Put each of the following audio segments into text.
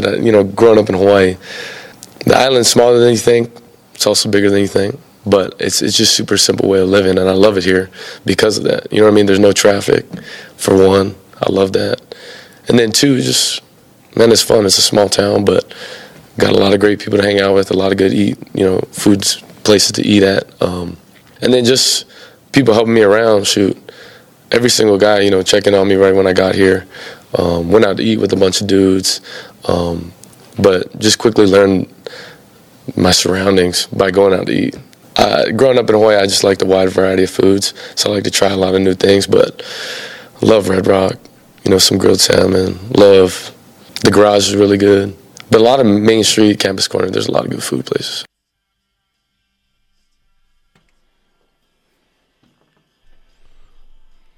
that you know, growing up in Hawaii, the island's smaller than you think. It's also bigger than you think, but it's it's just super simple way of living, and I love it here because of that. You know what I mean? There's no traffic, for one. I love that, and then two, just man, it's fun. It's a small town, but got a lot of great people to hang out with, a lot of good eat, you know, foods, places to eat at, um, and then just people helping me around. Shoot, every single guy, you know, checking on me right when I got here. Um, went out to eat with a bunch of dudes, um, but just quickly learned my surroundings by going out to eat. Growing up in Hawaii, I just liked a wide variety of foods, so I like to try a lot of new things. But love Red Rock, you know, some grilled salmon. Love the garage is really good, but a lot of Main Street, Campus Corner, there's a lot of good food places.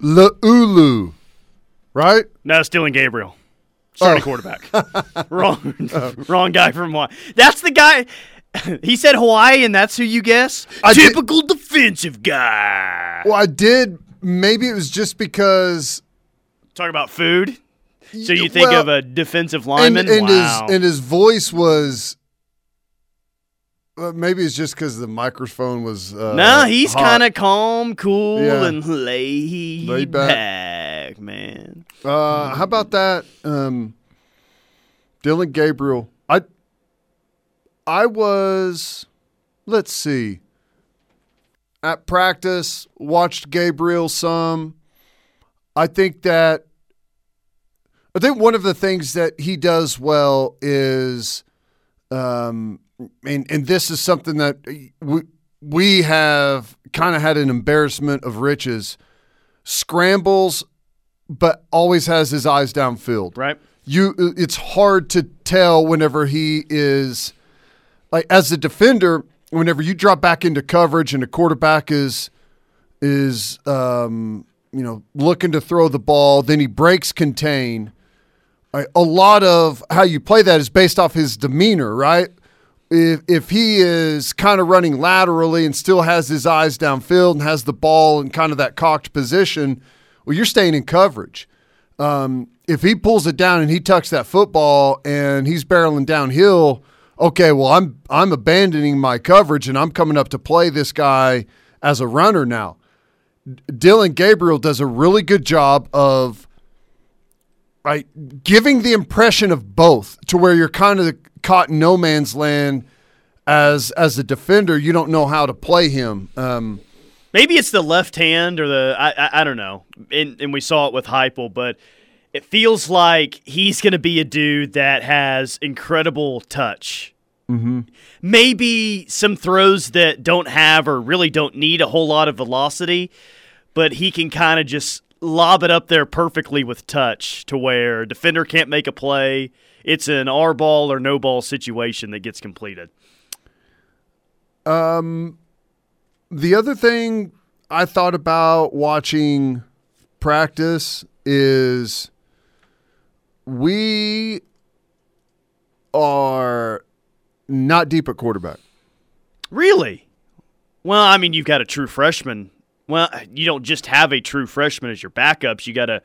Laulu, right? No, it's Dillon Gabriel. Starting Oh. quarterback. wrong, wrong guy from Hawaii. That's the guy. He said Hawaii, and that's who you guess. I did- Typical defensive guy. Well, I did. Maybe it was just because. Talk about food. So you think well, of a defensive and, lineman? and wow. his and his voice was. Uh, maybe it's just because the microphone was. Uh, no, he's kind of calm, cool, Yeah. and laid, Laid back. back, man. Uh, how about that? Um, Dillon Gabriel. I I was let's see. At practice, watched Gabriel some. I think that I think one of the things that he does well is um and and this is something that we we have kind of had an embarrassment of riches scrambles but always has his eyes downfield. Right? You, it's hard to tell whenever he is like as a defender. Whenever you drop back into coverage and the quarterback is is um, you know looking to throw the ball, then he breaks contain. Right? A lot of how you play that is based off his demeanor, right? If if he is kind of running laterally and still has his eyes downfield and has the ball in kind of that cocked position, well, you're staying in coverage. Um, if he pulls it down and he tucks that football and he's barreling downhill, okay, well, I'm I'm abandoning my coverage and I'm coming up to play this guy as a runner now. Dillon Gabriel does a really good job of right giving the impression of both to where you're kind of caught in no man's land as as a defender. You don't know how to play him. Um, Maybe it's the left hand or the I I, I don't know. And, and we saw it with Heupel, but it feels like he's going to be a dude that has incredible touch. Mm-hmm. Maybe some throws that don't have or really don't need a whole lot of velocity, but he can kind of just lob it up there perfectly with touch to where defender can't make a play. It's an R ball or no ball situation that gets completed. The other thing I thought about watching practice is we are not deep at quarterback. Really? Well, I mean, you've got a true freshman. Well, you don't just have a true freshman as your backups. You got a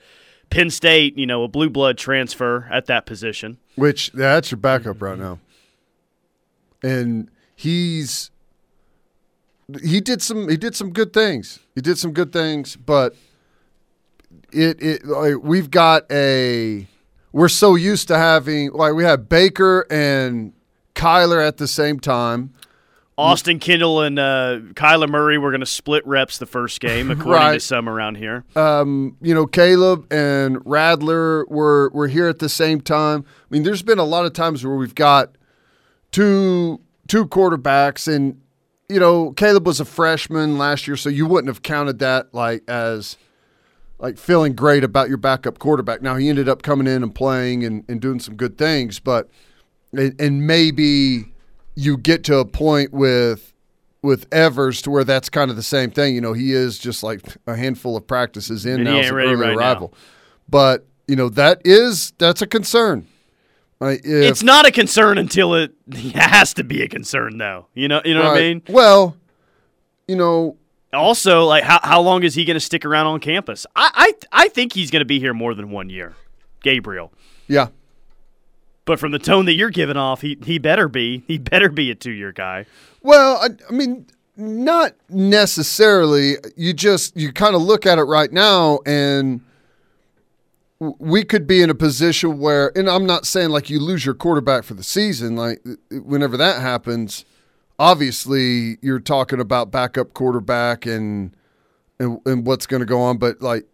Penn State, you know, a blue blood transfer at that position. Which that's your backup right now. And he's he did some he did some good things. He did some good things, but it it like, we've got a we're so used to having like we had Baker and Kyler at the same time. Austin Kendall and uh, Kyler Murray were going to split reps the first game, according to some around here. um, you know, Caleb and Rattler were were here at the same time. I mean, there's been a lot of times where we've got two two quarterbacks, and you know, Caleb was a freshman last year, so you wouldn't have counted that like as like feeling great about your backup quarterback. Now he ended up coming in and playing and, and doing some good things, but and, and maybe you get to a point with with Evers to where that's kind of the same thing. You know, he is just like a handful of practices in And now as an early right arrival. But you know that is that's a concern. Like, if- it's not a concern until it has to be a concern, though. You know, you know what I mean. Well, you know, Also, like, how how long is he going to stick around on campus? I I, I think he's going to be here more than one year, Gabriel. yeah, But from the tone that you're giving off, he he better be. He better be a two year guy. Well, I, I mean, not necessarily. You just you kind of look at it right now, and we could be in a position where, and I'm not saying like you lose your quarterback for the season. Like whenever that happens, obviously you're talking about backup quarterback and and, and what's going to go on. But like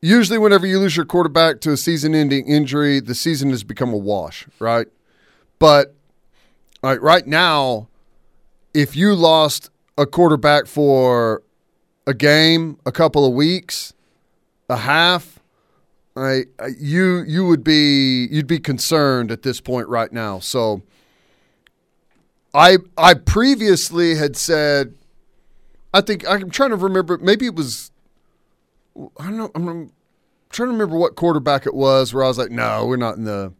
usually, whenever you lose your quarterback to a season-ending injury, the season has become a wash, right? But like right now, if you lost a quarterback for a game, a couple of weeks, a half, I, I you you would be you'd be concerned at this point right now. So I I previously had said I think I'm trying to remember maybe it was I don't know I'm trying to remember what quarterback it was where I was like no, we're not in the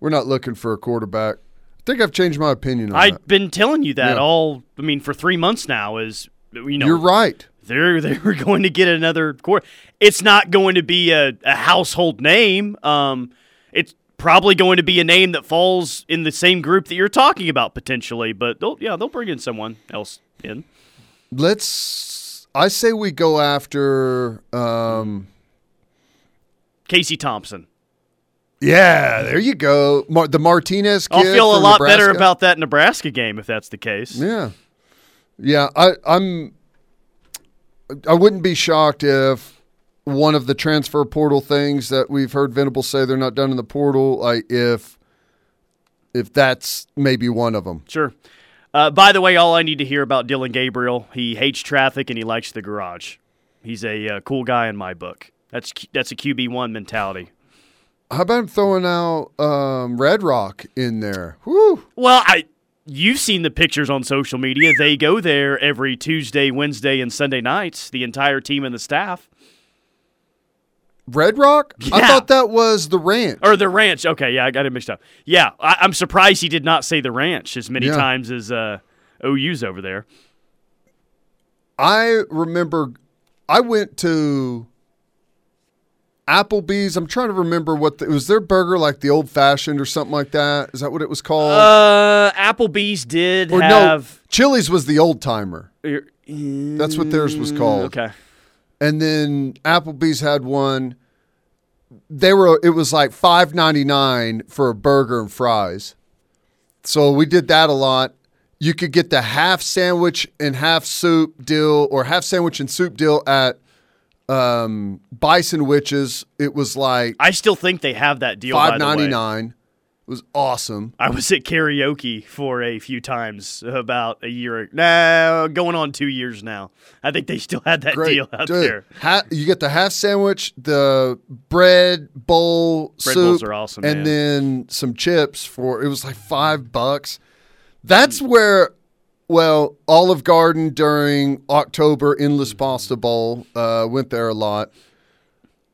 we're not looking for a quarterback. I think I've changed my opinion on I've that. been telling you that Yeah. all. I mean, for three months now. Is you know You're right. They're they're going to get another quarter. It's not going to be a, a household name. Um, it's probably going to be a name that falls in the same group that you're talking about potentially. But they'll yeah they'll bring in someone else in. Let's. I say we go after. Um, Casey Thompson. yeah, there you go. Mar- the Martinez kid. I'll feel a lot better about that Nebraska game if that's the case. Yeah, yeah. I, I'm. I wouldn't be shocked if one of the transfer portal things that we've heard Venable say they're not done in the portal. Like if, if that's maybe one of them. Sure. Uh, by the way, all I need to hear about Dillon Gabriel, he hates traffic and he likes the garage. He's a uh, cool guy in my book. That's that's a QB one mentality. How about throwing out um, Red Rock in there? Whew. Well, I you've seen the pictures on social media. They go there every Tuesday, Wednesday, and Sunday nights. The entire team and the staff, Red Rock? I thought that was the ranch. or the ranch. Okay, yeah, I got it mixed up. Yeah, I, I'm surprised he did not say the ranch as many Yeah. times as uh, OU's over there. I remember I went to Applebee's. I'm trying to remember what the, was their burger like the old fashioned or something like that. Is that what it was called? Uh, Applebee's did or have. no, Chili's was the old timer. That's That's what theirs was called. Okay. And then Applebee's had one. They were it was like five ninety nine for a burger and fries. So we did that a lot. You could get the half sandwich and half soup deal, or half sandwich and soup deal at um, Bison Witches. It was like I still think they have that deal. five ninety nine. It was awesome. I was at karaoke for a few times about a year. Nah, going on two years now. I think they still had that Great, deal out Dude, there. ha- you get the half sandwich, the bread bowl, Bread soup, bowls are awesome, and man. then some chips for it was like five bucks. That's where, well, Olive Garden during October endless pasta bowl uh, went there a lot.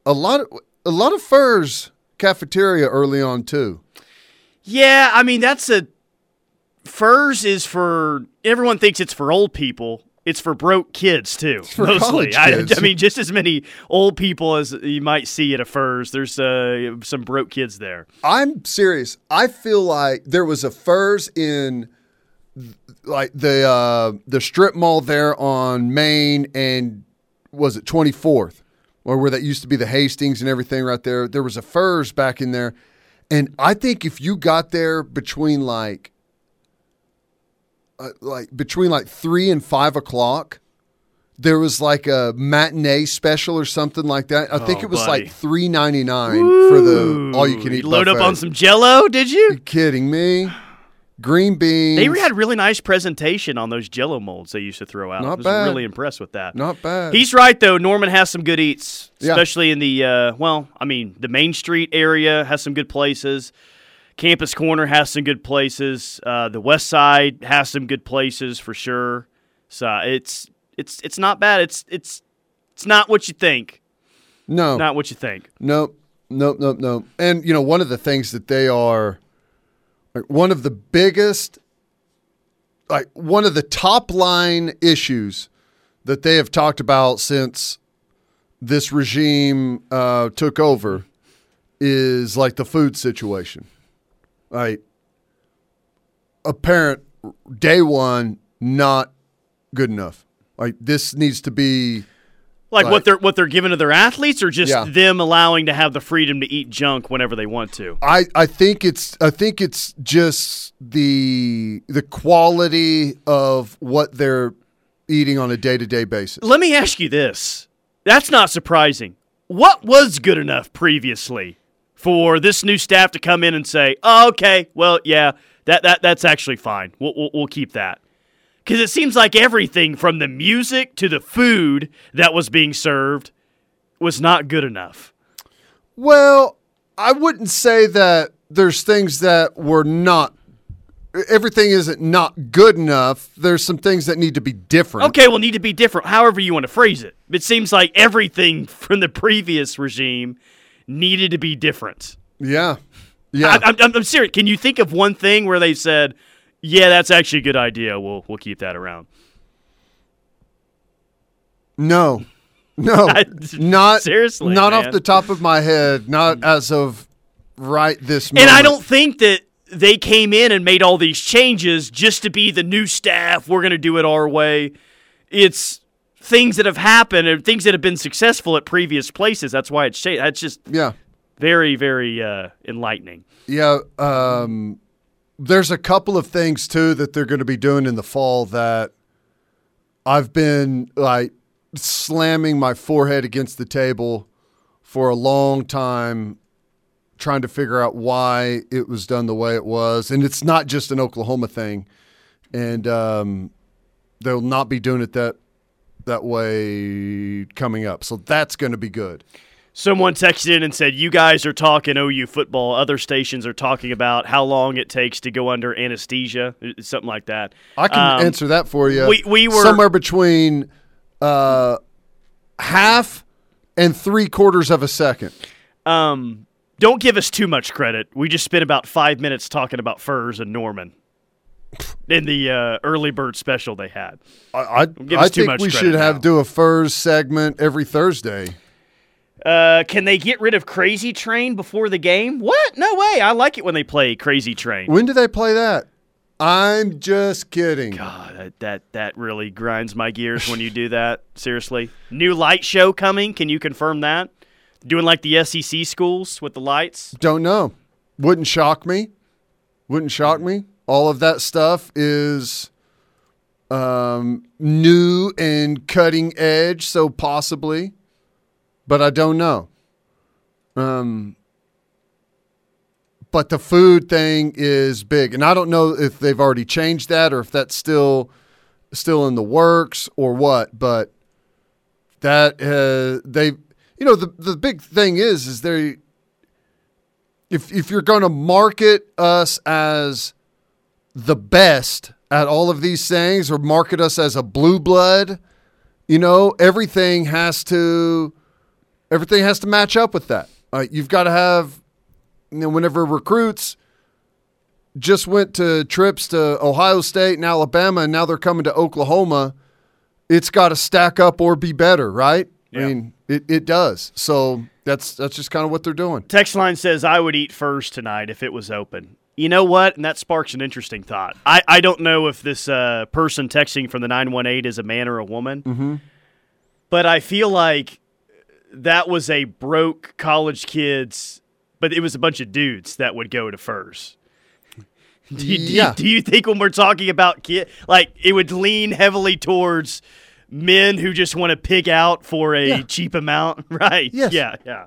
A lot of a lot of Furr's cafeteria early on too. Yeah, I mean that's a Furr's is for everyone thinks it's for old people. It's for broke kids too. mostly, I, kids. I mean, just as many old people as you might see at a Furr's. There's uh, some broke kids there. I'm serious. I feel like there was a Furr's in like the uh, the strip mall there on Main and was it 24th or where that used to be the Hastings and everything right there. There was a Furr's back in there, and I think if you got there between like uh, like between like three and five o'clock. There was like a matinee special or something like that. I think Oh, it was buddy. like three ninety nine for the all you can eat. Load up on some Jello, did you? You kidding me? Green beans. They had really nice presentation on those Jello molds they used to throw out. Not I was bad. really impressed with that. not bad. He's right though. Norman has some good eats, Yeah. especially in the uh, well, I mean, the Main Street area has some good places. Campus Corner has some good places. Uh, the West Side has some good places for sure. So it's it's it's not bad. It's it's it's not what you think. no, Not what you think. nope, nope, nope, nope. And you know, one of the things that they are, like, one of the biggest, like one of the top line issues that they have talked about since this regime uh, took over is like the food situation. Like apparent day one, not good enough. Like this needs to be Like Right. what they're what they're giving to their athletes, or just Yeah. them allowing to have the freedom to eat junk whenever they want to. I, I think it's I think it's just the the quality of what they're eating on a day to day basis. Let me ask you this. That's not surprising. What was good enough previously for this new staff to come in and say, oh, "Okay, well, yeah, that that that's actually fine. We'll we'll, we'll keep that." Because it seems like everything from the music to the food that was being served was not good enough. Well, I wouldn't say that there's things that were not everything isn't not good enough. There's some things that need to be different. Okay, will need to be different, however you want to phrase it. It seems like everything from the previous regime needed to be different. Yeah. Yeah. I, I'm, I'm serious. Can you think of one thing where they said, "Yeah, that's actually a good idea. We'll we'll keep that around." no. No. I- not seriously, Not man. off the top of my head, not as of right this moment. And. I don't think that they came in and made all these changes just to be the new staff. We're going to do it our way. It's things that have happened and things that have been successful at previous places. That's why it's changed. That's just Yeah. very, very uh, enlightening. Yeah, um, there's a couple of things too that they're going to be doing in the fall that I've been like slamming my forehead against the table for a long time trying to figure out why it was done the way it was. And it's not just an Oklahoma thing. And um, they'll not be doing it that that way coming up. So that's going to be good Someone texted in and said, "You guys are talking OU football. Other stations are talking about how long it takes to go under anesthesia, something like that." I can Um, answer that for you. we- we were- somewhere between uh, half and three quarters of a second. Um, don't give us too much credit. We just spent about five minutes talking about Furr's and Norman in the uh, early bird special they had. I, I, I think we credit should have now. do a Furr's segment every Thursday. Uh, can they get rid of Crazy Train before the game? What? No way. I like it when they play Crazy Train. When do they play that? I'm just kidding. God, that, that that really grinds my gears when you do that. Seriously, new light show coming. Can you confirm that? Doing like the SEC schools with the lights. Don't know. Wouldn't shock me. Wouldn't shock me. All of that stuff is um, new and cutting edge, so possibly, but I don't know. Um, but the food thing is big, and I don't know if they've already changed that or if that's still still in the works or what. But that uh, they, you know, the the big thing is is they if if you're going to market us as the best at all of these things or market us as a blue blood, you know, everything has to everything has to match up with that. Uh, you've got to have you know, whenever recruits just went to trips to Ohio State and Alabama and now they're coming to Oklahoma, it's got to stack up or be better, right? I mean, it, it does. So that's that's just kind of what they're doing. Text line says I would eat Furr's tonight if it was open. You know what? And that sparks an interesting thought. I, I don't know if this uh, person texting from the 918 is a man or a woman, mm-hmm. but I feel like that was a broke college kids, but it was a bunch of dudes that would go to Furr's. Do you, do you- Yeah. do you think when we're talking about kid, like it would lean heavily towards men who just want to pig out for a Yeah. cheap amount, right? Yes. Yeah, yeah.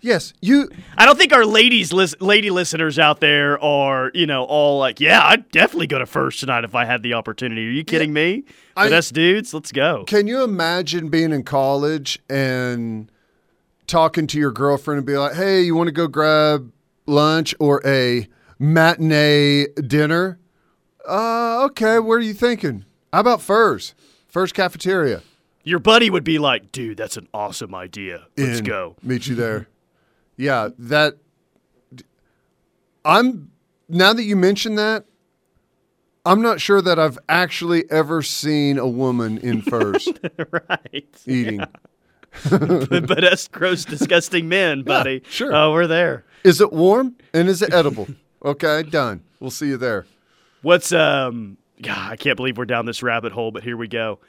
Yes, you I don't think our ladies, lis- lady listeners out there are, you know, all like, "Yeah, I'd definitely go to Furr's tonight if I had the opportunity." Are you kidding me? I- us dudes, let's go. Can you imagine being in college and talking to your girlfriend and be like, "Hey, you want to go grab lunch or a matinee dinner?" Uh, okay. What are you thinking? How about Furr's? Furr's cafeteria. Your buddy would be like, "Dude, that's an awesome idea. Let's in. go." Meet you there. yeah, that. I'm now that you mention that, I'm not sure that I've actually ever seen a woman in Furr's right. eating. but us gross, disgusting men, buddy. sure. Oh, we're there. Is it warm and is it edible? Okay, done. We'll see you there. What's um? God, I can't believe we're down this rabbit hole, but here we go.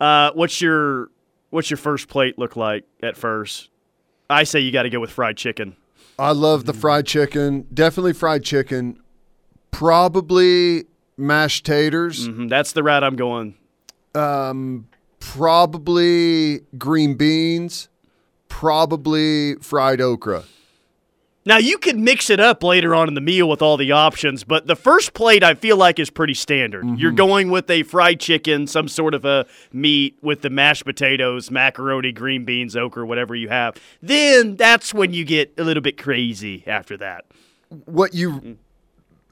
Uh, what's your what's your first plate look like at Furr's? I say you got to go with fried chicken. I love the fried chicken. Definitely fried chicken. Probably mashed taters. hmm That's the route I'm going. Um, probably green beans. Probably fried okra. Now you could mix it up later on in the meal with all the options, but the first plate I feel like is pretty standard. You're mm-hmm. going with a fried chicken, some sort of a meat with the mashed potatoes, macaroni, green beans, okra, whatever you have. Then that's when you get a little bit crazy after that. What you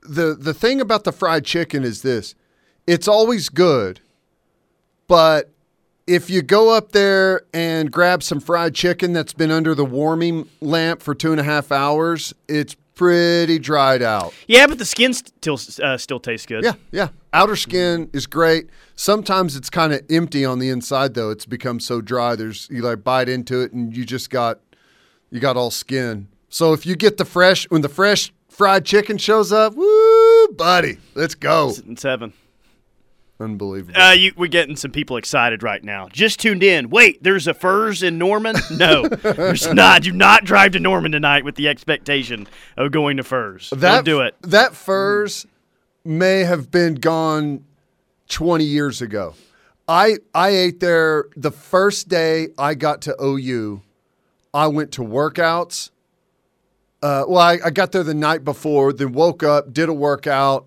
the the thing about the fried chicken is this. It's always good, but if you go up there and grab some fried chicken that's been under the warming lamp for two and a half hours, it's pretty dried out. Yeah, but the skin still uh, still tastes good. Yeah, yeah. Outer skin is great. Sometimes it's kind of empty on the inside though. It's become so dry. There's you like bite into it and you just got you got all skin. So if you get the fresh when the fresh fried chicken shows up, woo, buddy, let's go. in seven. Unbelievable. Uh, you, we're getting some people excited right now. Just tuned in. Wait, there's a Furr's in Norman? No, there's not. Do not drive to Norman tonight with the expectation of going to Furr's. Don't do it. That Furr's may have been gone 20 years ago. I I ate there the first day I got to OU. I went to workouts. Uh, well, I, I got there the night before, then woke up, did a workout,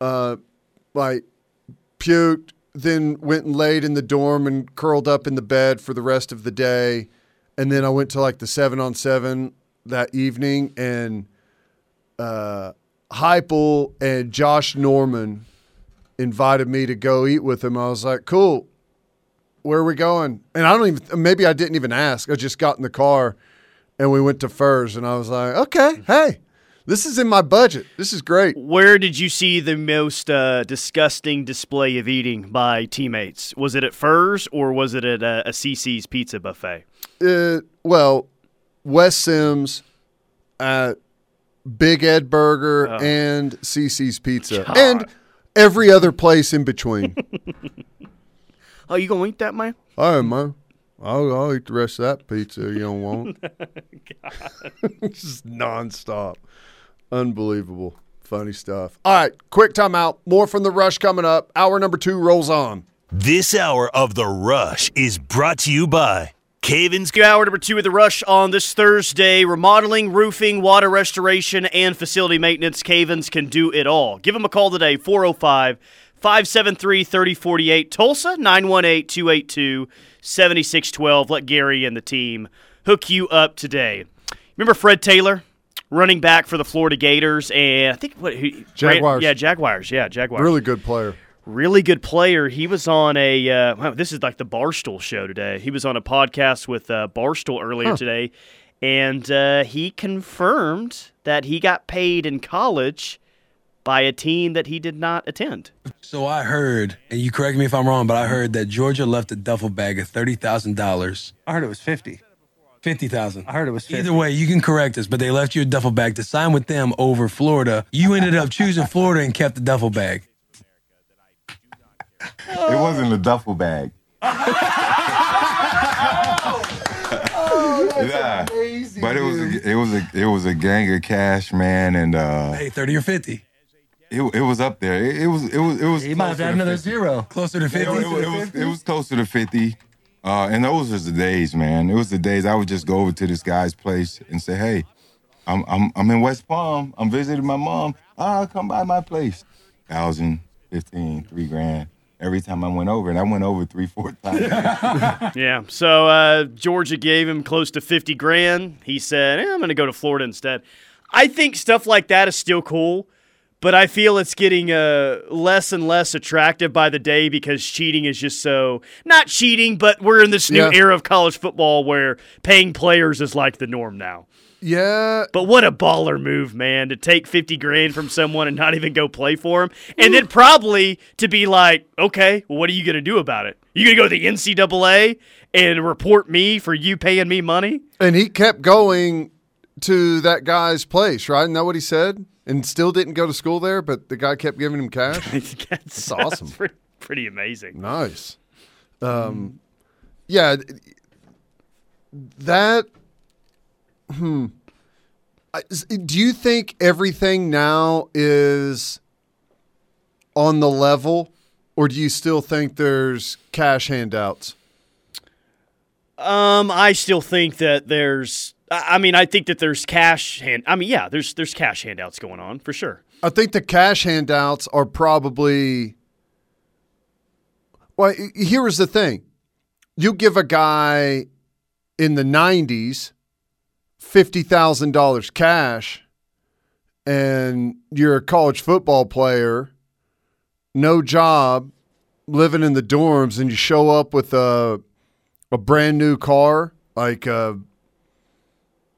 uh, like puked, then went and laid in the dorm and curled up in the bed for the rest of the day. And then I went to like the seven on seven that evening and uh, Heupel and Josh Norman invited me to go eat with them. I was like, cool. Where are we going? And I don't even, maybe I didn't even ask. I just got in the car and we went to Furr's. And I was like, okay, hey, this is in my budget. This is great. Where did you see the most uh, disgusting display of eating by teammates? Was it at Furr's or was it at a, a CC's pizza buffet? Uh, well, Wes Sims at Big Ed Burger and CC's Pizza God. and every other place in between. Oh, you gonna eat that, man? All right, man. I'll, I'll eat the rest of that pizza you don't want. it's just nonstop. Unbelievable. Funny stuff. All right, quick timeout. More from the rush coming up. Hour number two rolls on. This hour of The Rush is brought to you by Caven's Hour number two of the rush on this Thursday. Remodeling, roofing, water restoration, and facility maintenance. Cavens can do it all. Give them a call today, 405 573 3048. Tulsa, 918 282 7612. Let Gary and the team hook you up today. Remember Fred Taylor? Running back for the Florida Gators, and I think what who, Jaguars. yeah, Jaguars, yeah, Jaguars Really good player. really good player. He was on a uh, wow, this is like the Barstool show today. He was on a podcast with uh, Barstool earlier today, and uh, he confirmed that he got paid in college by a team that he did not attend. So I heard, and you correct me if I'm wrong, but I heard that Georgia left a duffel bag of thirty thousand dollars. I heard it was 50. Fifty thousand. I heard it was 50. Either way, you can correct us, but they left you a duffel bag to sign with them over Florida. You ended up choosing Florida and kept the duffel bag. It wasn't a duffel bag. yeah, but it was a, it was a it was a gang of cash, man, and uh, Hey, thirty or fifty? it, it was up there. It, it was it was it was. He might have closer had to another 50. zero. Closer to It, fifty. was- it was it was closer to fifty, uh, and those was the days, man. It was the days I would just go over to this guy's place and say, "Hey, I'm I'm I'm in West Palm. I'm visiting my mom. Ah, come by my place. Thousand, fifteen, three grand." Every time I went over, and I went over three, four times. Yeah, so uh, Georgia gave him close to fifty grand. He said, eh, "I'm going to go to Florida instead." I think stuff like that is still cool, but I feel it's getting uh, less and less attractive by the day because cheating is just so not cheating, but we're in this new Yeah. era of college football where paying players is like the norm now. Yeah, But what a baller move, man, to take 50 grand from someone and not even go play for him. And then probably to be like, okay, well, what are you going to do about it? You going to go to the NCAA and report me for you paying me money? and he kept going to that guy's place, right? Isn't that what he said? And still didn't go to school there, but the guy kept giving him cash. that's, awesome. pretty, pretty amazing. Nice. Um, yeah, that. Hmm. Do you think everything now is on the level, or do you still think there's cash handouts? Um, I still think that there's. I mean, I think that there's cash hand. I mean, yeah, there's there's cash handouts going on for sure. I think the cash handouts are probably. Well, here is the thing: you give a guy in the '90s fifty thousand dollars cash, and you're a college football player, no job, living in the dorms, and you show up with a a brand new car, like uh,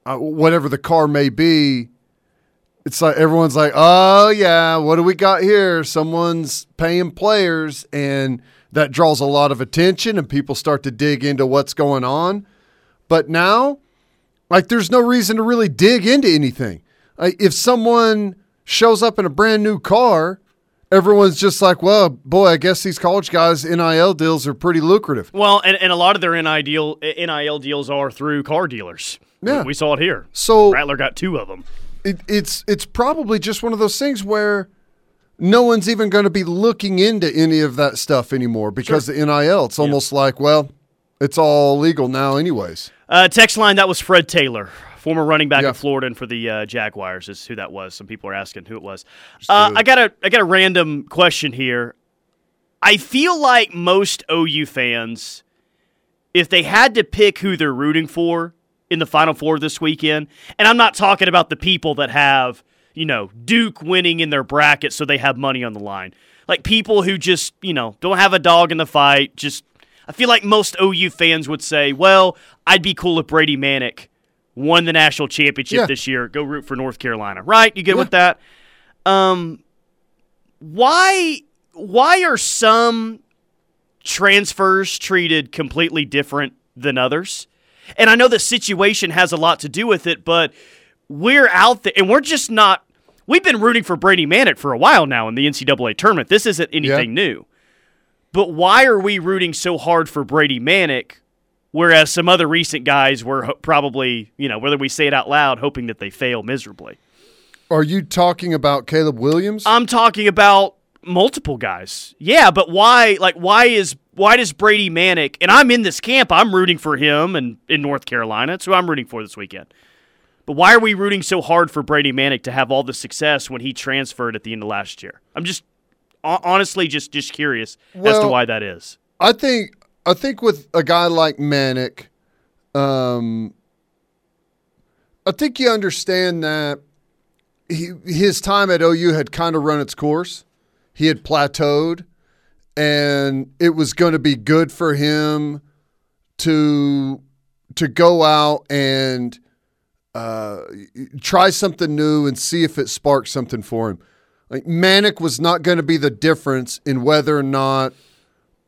uh, whatever the car may be it's like everyone's like, oh yeah, what do we got here? Someone's paying players, and that draws a lot of attention, and people start to dig into what's going on. But now, like, there's no reason to really dig into anything. Like, if someone shows up in a brand new car, everyone's just like, well, boy, I guess these college guys' NIL deals are pretty lucrative. Well, and, and a lot of their NIL NIL deals are through car dealers. Yeah. we saw it here. So Rattler got two of them. it, it's it's probably just one of those things where no one's even going to be looking into any of that stuff anymore because the NIL. It's almost like, well, it's all legal now, anyways. Uh, text line that was Fred Taylor, former running back Yeah. in Florida and for the uh, Jaguars is who that was. Some people are asking who it was. Uh, I got a I got a random question here. I feel like most OU fans, if they had to pick who they're rooting for in the Final Four this weekend, and I'm not talking about the people that have you know Duke winning in their bracket, so they have money on the line. Like people who just you know don't have a dog in the fight, just I feel like most OU fans would say, well, I'd be cool if Brady Manek won the national championship Yeah. this year. Go root for North Carolina, right? You good Yeah. with that? Um, why why are some transfers treated completely different than others? And I know the situation has a lot to do with it, but we're out there and we're just not. We've been rooting for Brady Manek for a while now in the NCAA tournament. This isn't anything new. But why are we rooting so hard for Brady Manek, whereas some other recent guys were ho- probably, you know, whether we say it out loud, hoping that they fail miserably? Are you talking about Caleb Williams? I'm talking about multiple guys. Yeah, but why? Like, why is why does Brady Manek And I'm in this camp. I'm rooting for him, and in North Carolina, that's who I'm rooting for this weekend. But why are we rooting so hard for Brady Manek to have all the success when he transferred at the end of last year? I'm just honestly just just curious as to why that is. I think I think with a guy like Manek, um, I think you understand that he, his time at OU had kind of run its course. He had plateaued, and it was going to be good for him to to go out and uh, try something new and see if it sparks something for him. Like Manek was not going to be the difference in whether or not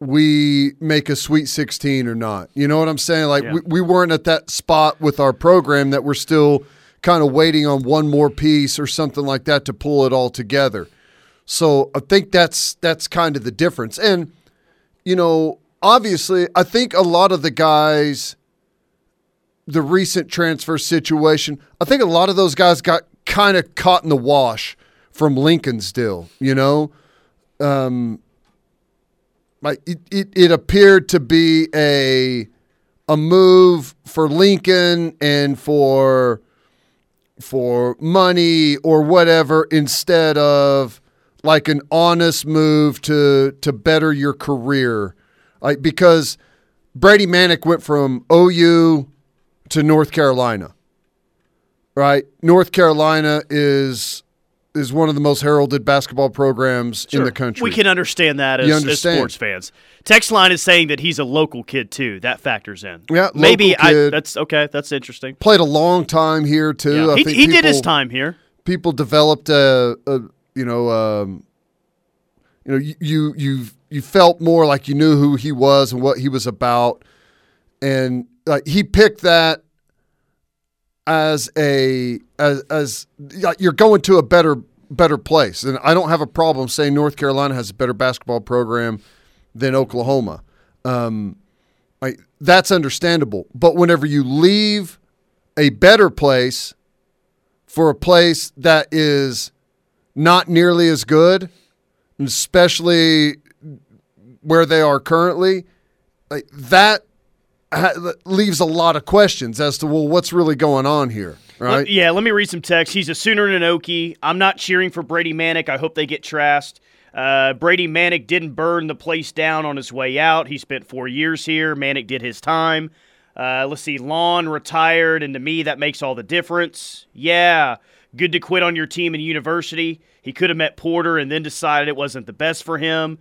we make a Sweet 16 or not. You know what I'm saying? Like Yeah. we, we weren't at that spot with our program that we're still kind of waiting on one more piece or something like that to pull it all together. So I think that's that's kind of the difference. And you know, obviously, I think a lot of the guys the recent transfer situation, I think a lot of those guys got kind of caught in the wash from Lincolnsdale, you know? Um it, it, it appeared to be a a move for Lincoln and for for money or whatever instead of like an honest move to to better your career. Like because Brady Manek went from OU to North Carolina. Right? North Carolina is is one of the most heralded basketball programs in the country. We can understand that as, You as sports fans. Text line is saying that he's a local kid too. That factors in. Yeah, maybe I. That's okay. That's interesting. Played a long time here too. Yeah. I He, think he did his time here. people developed a, a you know um, you know you you you you felt more like you knew who he was and what he was about and like he picked that as a as, as you're going to a better better place. And I don't have a problem saying North Carolina has a better basketball program than Oklahoma. Um, I, that's understandable. But whenever you leave a better place for a place that is not nearly as good, especially where they are currently, like that ha- leaves a lot of questions as to well, what's really going on here, right? Let- yeah, let me read some text. He's a Sooner and an Okie. I'm not cheering for Brady Manek. I hope they get trashed. Uh, Brady Manek didn't burn the place down on his way out. He spent four years here. Manek did his time. Uh, let's see, Lon retired, and to me, that makes all the difference. Yeah, good to quit on your team in university. He could have met Porter and then decided it wasn't the best for him.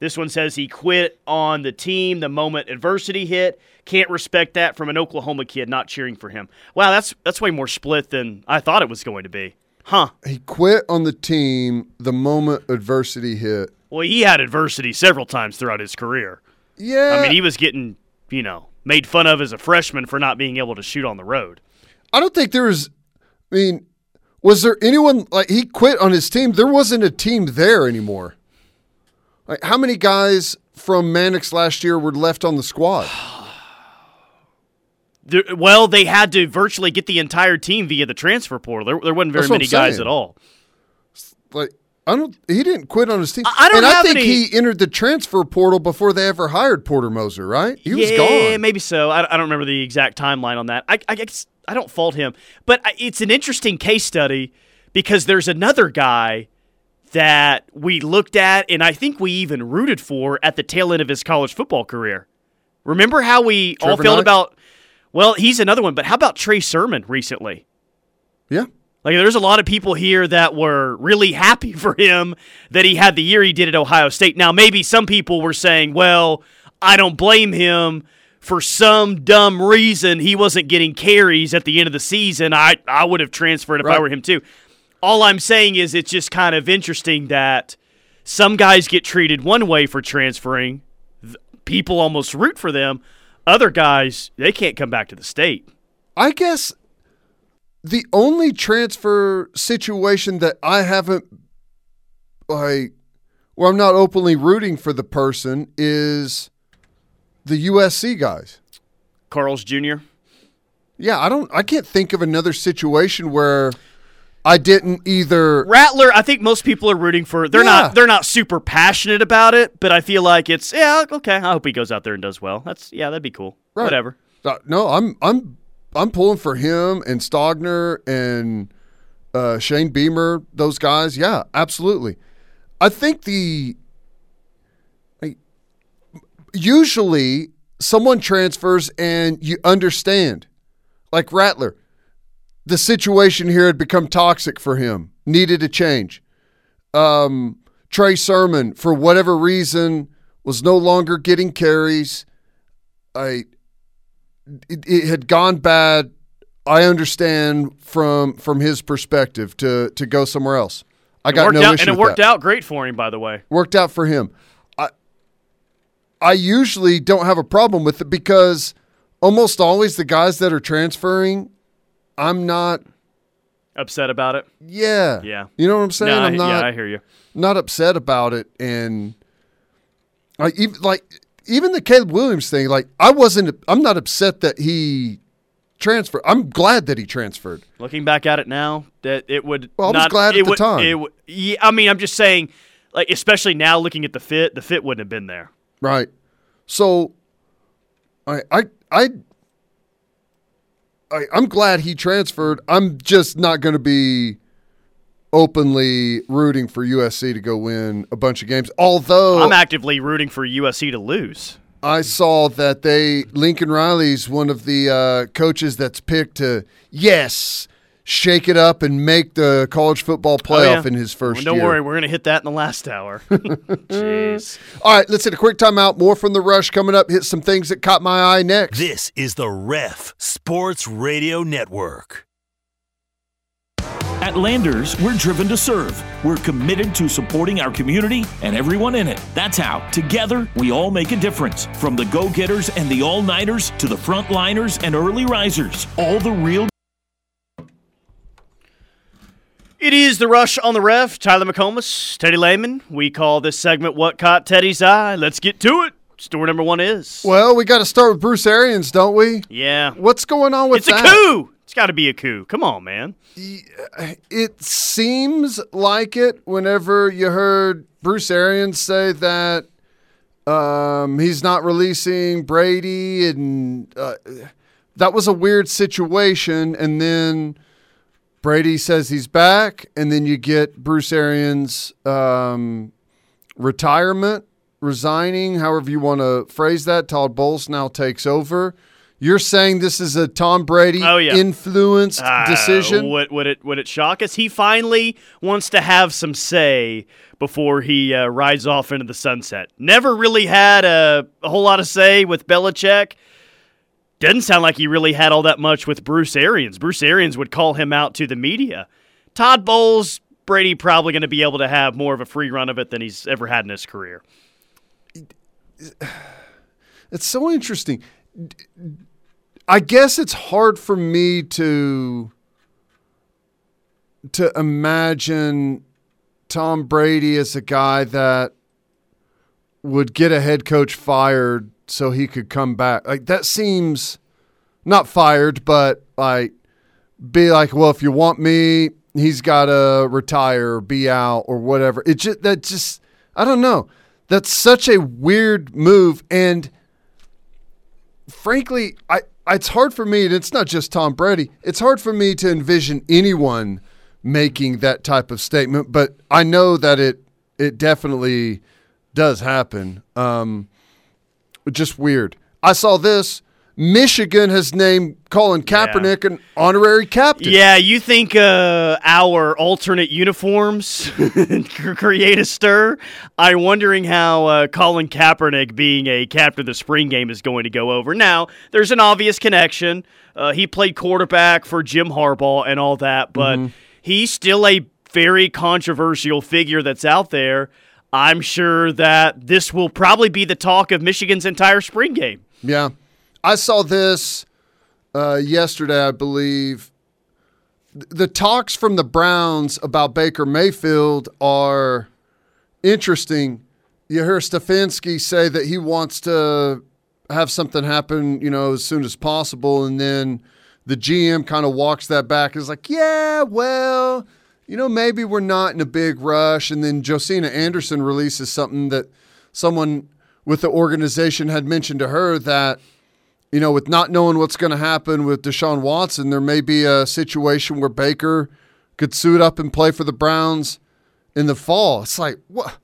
This one says he quit on the team the moment adversity hit. Can't respect that from an Oklahoma kid not cheering for him. Wow, that's that's way more split than I thought it was going to be. Huh. he quit on the team the moment adversity hit. Well, he had adversity several times throughout his career. Yeah, I mean, he was getting, you know, made fun of as a freshman for not being able to shoot on the road. I don't think there was. I mean, was there anyone like he quit on his team? There wasn't a team there anymore. Like, how many guys from Manek's last year were left on the squad? Well, they had to virtually get the entire team via the transfer portal. There, there wasn't very That's many guys at all. Like, I don't. He didn't quit on his team. I- I don't and I think any- he entered the transfer portal before they ever hired Porter Moser. Right? He was gone. maybe so. I, I don't remember the exact timeline on that. I, I guess I don't fault him, but it's an interesting case study because there's another guy that we looked at, and I think we even rooted for at the tail end of his college football career. Remember how we all felt Knight? about? Well, he's another one, but how about Trey Sermon recently? Yeah. Like, there's a lot of people here that were really happy for him that he had the year he did at Ohio State. Now, maybe some people were saying, well, I don't blame him for some dumb reason he wasn't getting carries at the end of the season. I, I would have transferred if I were him too. All I'm saying is it's just kind of interesting that some guys get treated one way for transferring. People almost root for them. Other guys, they can't come back to the state. I guess the only transfer situation that I haven't like where I'm not openly rooting for the person is the USC guys. Carl's Jr. Yeah, I don't I can't think of another situation where I didn't either Rattler, I think most people are rooting for. They're Yeah. not. They're not super passionate about it, but I feel like it's yeah okay. I hope he goes out there and does well. That's yeah, that'd be cool. Right. Whatever. Uh, No, I'm I'm I'm pulling for him and Stogner and uh, Shane Beamer, those guys. Yeah, absolutely. I think the usually someone transfers and you understand, like Rattler, the situation here had become toxic for him, needed a change. Um, Trey Sermon, for whatever reason, was no longer getting carries. I it, it had gone bad. I understand from from his perspective to to go somewhere else. I It got no out, issue and it worked that. out great for him, by the way. Worked out for him. I usually don't have a problem with it because almost always the guys that are transferring, I'm not. Upset about it. Yeah, Yeah. You know what I'm saying? No, I'm not. yeah, I hear you. not upset about it and like even like even the Caleb Williams thing like I wasn't I'm not upset that he transferred I'm glad that he transferred Looking back at it now, that it would. Well, I was not, glad at it the would, time. It would, yeah, I mean, I'm just saying, like especially now looking at the fit, the fit wouldn't have been there. Right so I I I, I I'm glad he transferred I'm just not going to be openly rooting for USC to go win a bunch of games although I'm actively rooting for USC to lose. I saw that they Lincoln Riley's one of the uh, coaches that's picked to yes shake it up and make the college football Oh, playoff yeah. in his first Well, don't year. worry, we're gonna hit that in the last hour. Jeez. All right, let's hit a quick timeout. More from the rush coming up. Hit some things that caught my eye next. This is the Ref Sports Radio Network. At Landers, we're driven to serve. We're committed to supporting our community and everyone in it. That's how, together, we all make a difference. From the go getters and the all nighters to the front liners and early risers, all the real It is the rush on the ref. Tyler McComas, Teddy Lehman. We call this segment "What Caught Teddy's Eye." Let's get to it. Story number one is Well, we got to start with Bruce Arians, don't we? yeah, What's going on with it's a that? coup. It's got to be a coup. Come on, man. It seems like it whenever you heard Bruce Arians say that um, he's not releasing Brady, and uh, that was a weird situation. And then Brady says he's back, and then you get Bruce Arians' um, retirement, resigning, however you want to phrase that. Todd Bowles now takes over. You're saying this is a Tom Brady Oh, yeah. influenced Uh, decision? Would, would it would it shock us? He finally wants to have some say before he uh, rides off into the sunset. Never really had a, a whole lot of say with Belichick. Doesn't sound like he really had all that much with Bruce Arians. Bruce Arians would call him out to the media. Todd Bowles, Brady probably going to be able to have more of a free run of it than he's ever had in his career. It's so interesting. I guess it's hard for me to to imagine Tom Brady as a guy that would get a head coach fired so he could come back. Like that seems not fired, but like be like, well, if you want me, he's got to retire, be out, or whatever. It just that just I don't know. That's such a weird move, and frankly, I it's hard for me. And it's not just Tom Brady. It's hard for me to envision anyone making that type of statement. But I know that it it definitely does happen. Um, just weird. I saw this. Michigan has named Colin Kaepernick an honorary captain. Yeah, you think uh, our alternate uniforms create a stir? I'm wondering how uh, Colin Kaepernick being a captain of the spring game is going to go over. Now, there's an obvious connection. Uh, he played quarterback for Jim Harbaugh and all that, but he's still a very controversial figure that's out there. I'm sure that this will probably be the talk of Michigan's entire spring game. Yeah. I saw this uh, yesterday, I believe. The talks from the Browns about Baker Mayfield are interesting. You hear Stefanski say that he wants to have something happen, you know, as soon as possible, and then the GM kind of walks that back. Is like, yeah, well, you know, maybe we're not in a big rush. And then Josina Anderson releases something that someone with the organization had mentioned to her that you know, with not knowing what's going to happen with Deshaun Watson, there may be a situation where Baker could suit up and play for the Browns in the fall. It's like, what?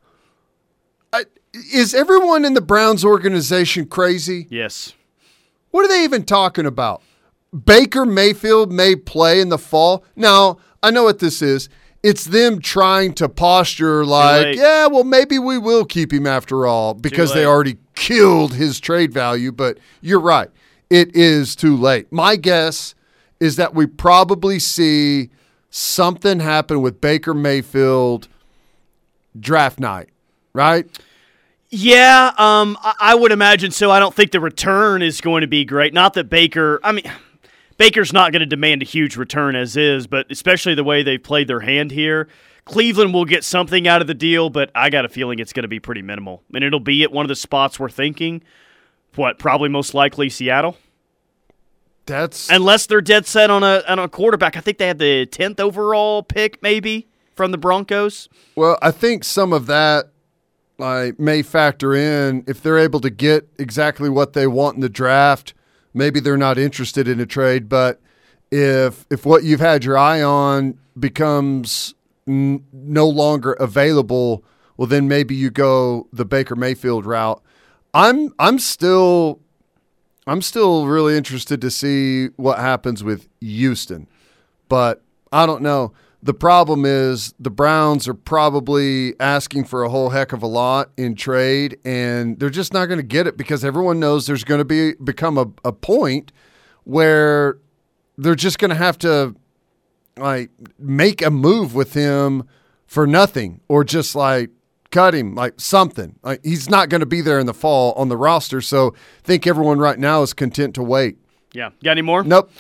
I, is everyone in the Browns organization crazy? Yes. What are they even talking about? Baker Mayfield may play in the fall. Now, I know what this is. It's them trying to posture like, yeah, well, maybe we will keep him after all because they already killed his trade value. But you're right. It is too late. My guess is that we probably see something happen with Baker Mayfield draft night, right? Yeah, um, I, I would imagine so. I don't think the return is going to be great. Not that Baker, I mean, Baker's not going to demand a huge return as is, but especially the way they've played their hand here. Cleveland will get something out of the deal, but I got a feeling it's going to be pretty minimal. And it'll be at one of the spots we're thinking. What, probably most likely Seattle? That's Unless they're dead set on a, on a quarterback. I think they had the 10th overall pick, maybe, from the Broncos. Well, I think some of that like may factor in if they're able to get exactly what they want in the draft. Maybe they're not interested in a trade, but if if what you've had your eye on becomes n- no longer available, well, then maybe you go the Baker Mayfield route. I'm I'm still I'm still really interested to see what happens with Houston, but I don't know. The problem is the Browns are probably asking for a whole heck of a lot in trade, and they're just not going to get it because everyone knows there's going to be become a, a point where they're just going to have to like make a move with him for nothing or just like cut him like something. Like he's not going to be there in the fall on the roster, so I think everyone right now is content to wait. Yeah. Got any more? Nope.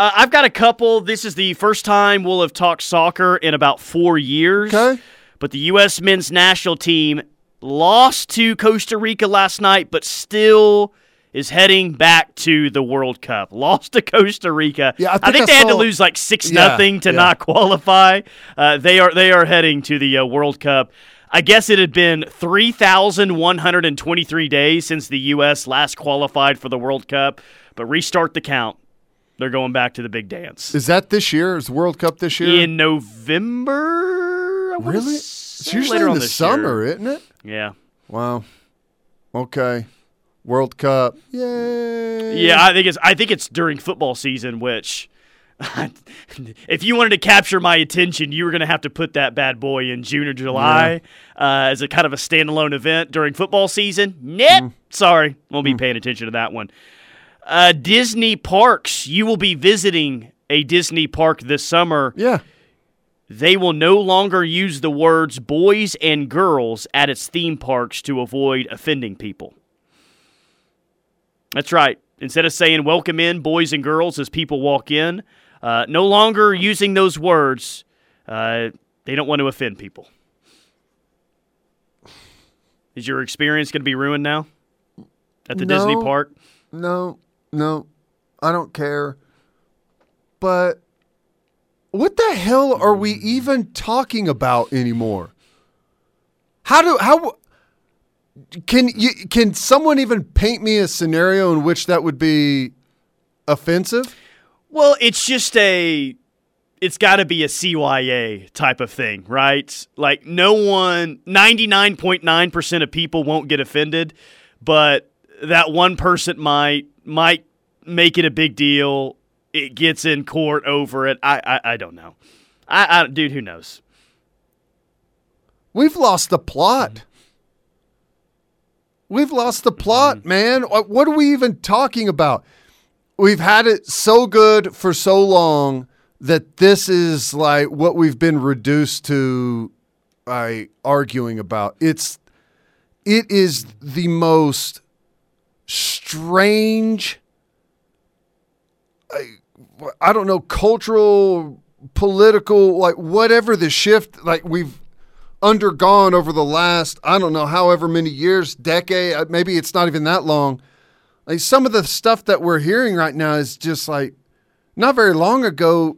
Uh, I've got a couple. This is the first time we'll have talked soccer in about four years. Okay. But the U.S. men's national team lost to Costa Rica last night, but still is heading back to the World Cup. Lost to Costa Rica. Yeah, I think I they had to lose like six Yeah, nothing to yeah. not qualify. Uh, they are they are heading to the uh, World Cup. I guess it had been 3,123 days since the U.S. last qualified for the World Cup, but restart the count. They're going back to the big dance. Is that this year? Is the World Cup this year? In November? Really? It's usually later in the this year. summer, isn't it? Yeah. Wow. Okay. World Cup. Yay. Yeah, I think it's I think it's during football season, which if you wanted to capture my attention, you were going to have to put that bad boy in June or July uh, as a kind of a standalone event during football season. Nope, Mm. sorry, won't be paying attention to that one. Uh, Disney parks. You will be visiting a Disney park this summer. Yeah. They will no longer use the words boys and girls at its theme parks to avoid offending people. That's right. Instead of saying welcome in boys and girls as people walk in, uh, no longer using those words. Uh, they don't want to offend people. Is your experience going to be ruined now at the Disney park? No, no, I don't care. But what the hell are we mm. even talking about anymore? How do how can you can someone even paint me a scenario in which that would be offensive? Well, it's just a it's got to be a CYA type of thing, right? Like no one 99.9% of people won't get offended, but that 1% person might might make it a big deal. It gets in court over it. I I, I don't know. I, I dude, who knows? We've lost the plot. We've lost the plot, mm-hmm. man. What what are we even talking about? We've had it so good for so long that this is like what we've been reduced to by arguing about. It's it is the most strange I, I don't know cultural political like whatever the shift like we've undergone over the last I don't know however many years decade uh, maybe it's not even that long. Like some of the stuff that we're hearing right now is just like not very long ago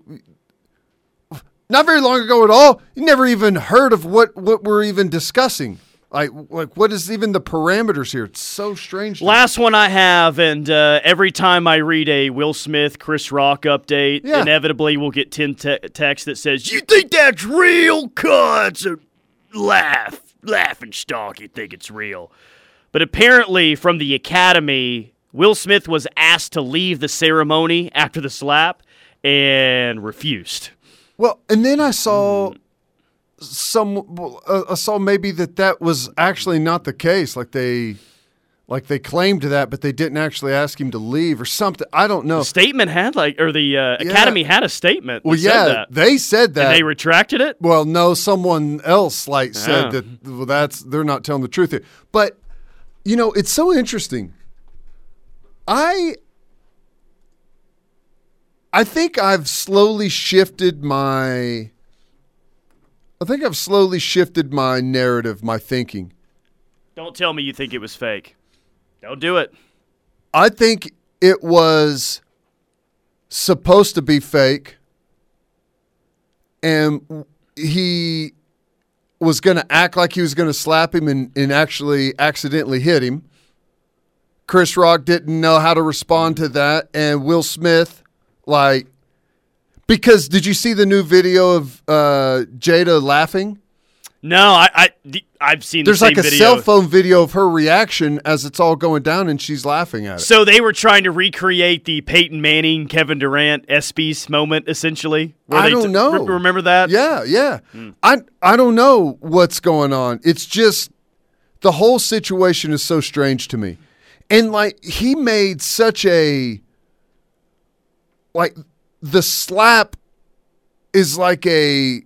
not very long ago at all you never even heard of what what we're even discussing like like what is even the parameters here it's so strange to me. Last one I have, and uh, every time I read a Will Smith, Chris Rock update, Yeah. inevitably we'll get 10 te- text that says, You think that's real? Cuts a laugh, laughing stock. You think it's real. But apparently, from the Academy, Will Smith was asked to leave the ceremony after the slap and refused. Well, and then I saw some. Uh, I saw maybe that that was actually not the case. Like they, like they claimed that, but they didn't actually ask him to leave or something. I don't know. The statement had, like, or the uh, Academy had a statement. That Well, said yeah, that. they said that. and they retracted it? well, no, someone else like said Oh. that. Well, that's they're not telling the truth here. But you know, it's so interesting. I. I think I've slowly shifted my. I think I've slowly shifted my narrative, my thinking. Don't tell me you think it was fake. Don't do it. I think it was supposed to be fake, and he was going to act like he was going to slap him and, and actually accidentally hit him. Chris Rock didn't know how to respond to that, and Will Smith, like, because did you see the new video of uh, Jada laughing? No, I, I I've seen There's the like a video. cell phone video of her reaction as it's all going down, and she's laughing at it. So they were trying to recreate the Peyton Manning, Kevin Durant, ESPYS moment, essentially. I don't t- know. re- remember that? Yeah, yeah. Hmm. I I don't know what's going on. It's just the whole situation is so strange to me. And like he made such a like the slap is like a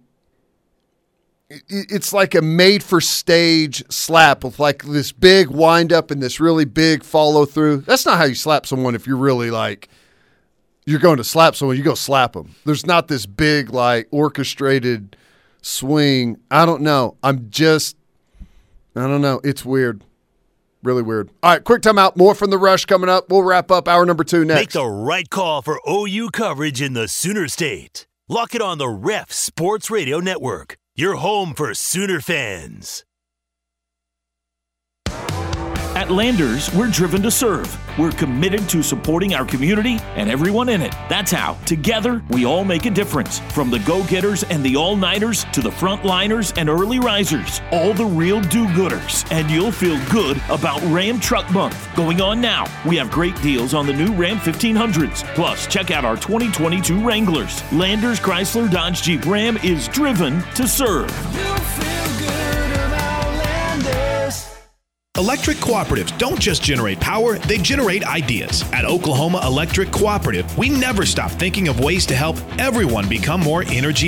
it's like a made for stage slap with like this big wind up and this really big follow through. That's not how you slap someone if you're really like you're going to slap someone, you go slap them. There's not this big like orchestrated swing. I don't know. I'm just I don't know. It's weird. Really weird. All right, quick timeout. More from the rush coming up. We'll wrap up hour number two next. Make the right call for OU coverage in the Sooner State. Lock it on the Ref Sports Radio Network, your home for Sooner fans. At Landers, we're driven to serve. We're committed to supporting our community and everyone in it. That's how, together, we all make a difference. From the go getters and the all nighters to the frontliners and early risers, all the real do gooders. And you'll feel good about Ram Truck Month going on now. We have great deals on the new Ram 1500s. Plus, check out our 2022 Wranglers. Landers Chrysler Dodge Jeep Ram is driven to serve. Electric cooperatives don't just generate power, they generate ideas. At Oklahoma Electric Cooperative, we never stop thinking of ways to help everyone become more energy